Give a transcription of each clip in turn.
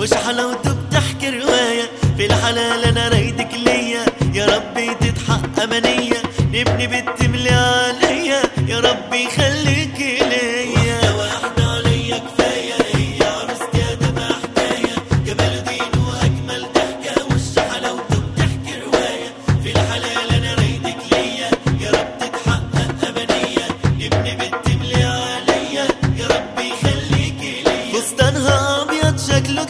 وش حلاوته بتحكي رواية؟ في الحلال أنا رايدك ليا. يا ربي تتحقق أمنية. نبني بنت ملي يا ليا عليا كفاية. هي حكاية جمال دين وأجمل ضحكة. وش حلاوته بتحكي رواية؟ في الحلال أنا رايدك ليا. يا رب تتحقق نبني يا ربي خليك ليا فستانها أبيض شكله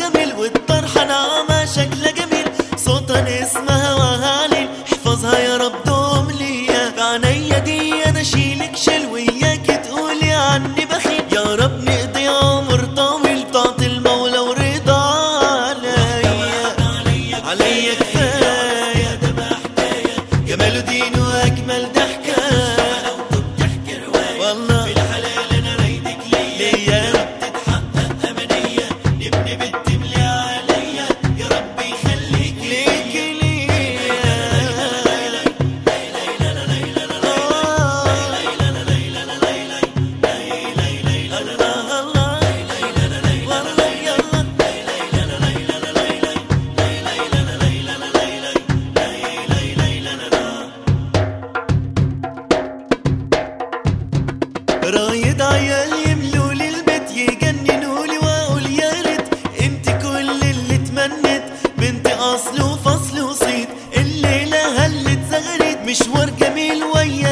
رايد عيال يملوا لي البيت يجننوا لي وأقول يا ريت أنت كل اللي تمنيت. بنت أصل وفصل وصيت الليلة هلت زغرت مشوار جميل وياها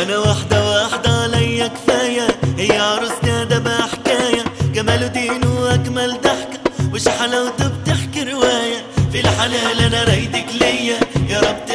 وأنا واحدة واحدة عليا كفاية. هي عروسنا ده بحكاية جمال ودين وأجمل ضحكة. وش حلاوته بتحكي رواية؟ في الحلال أنا رايدك ليا. يا رب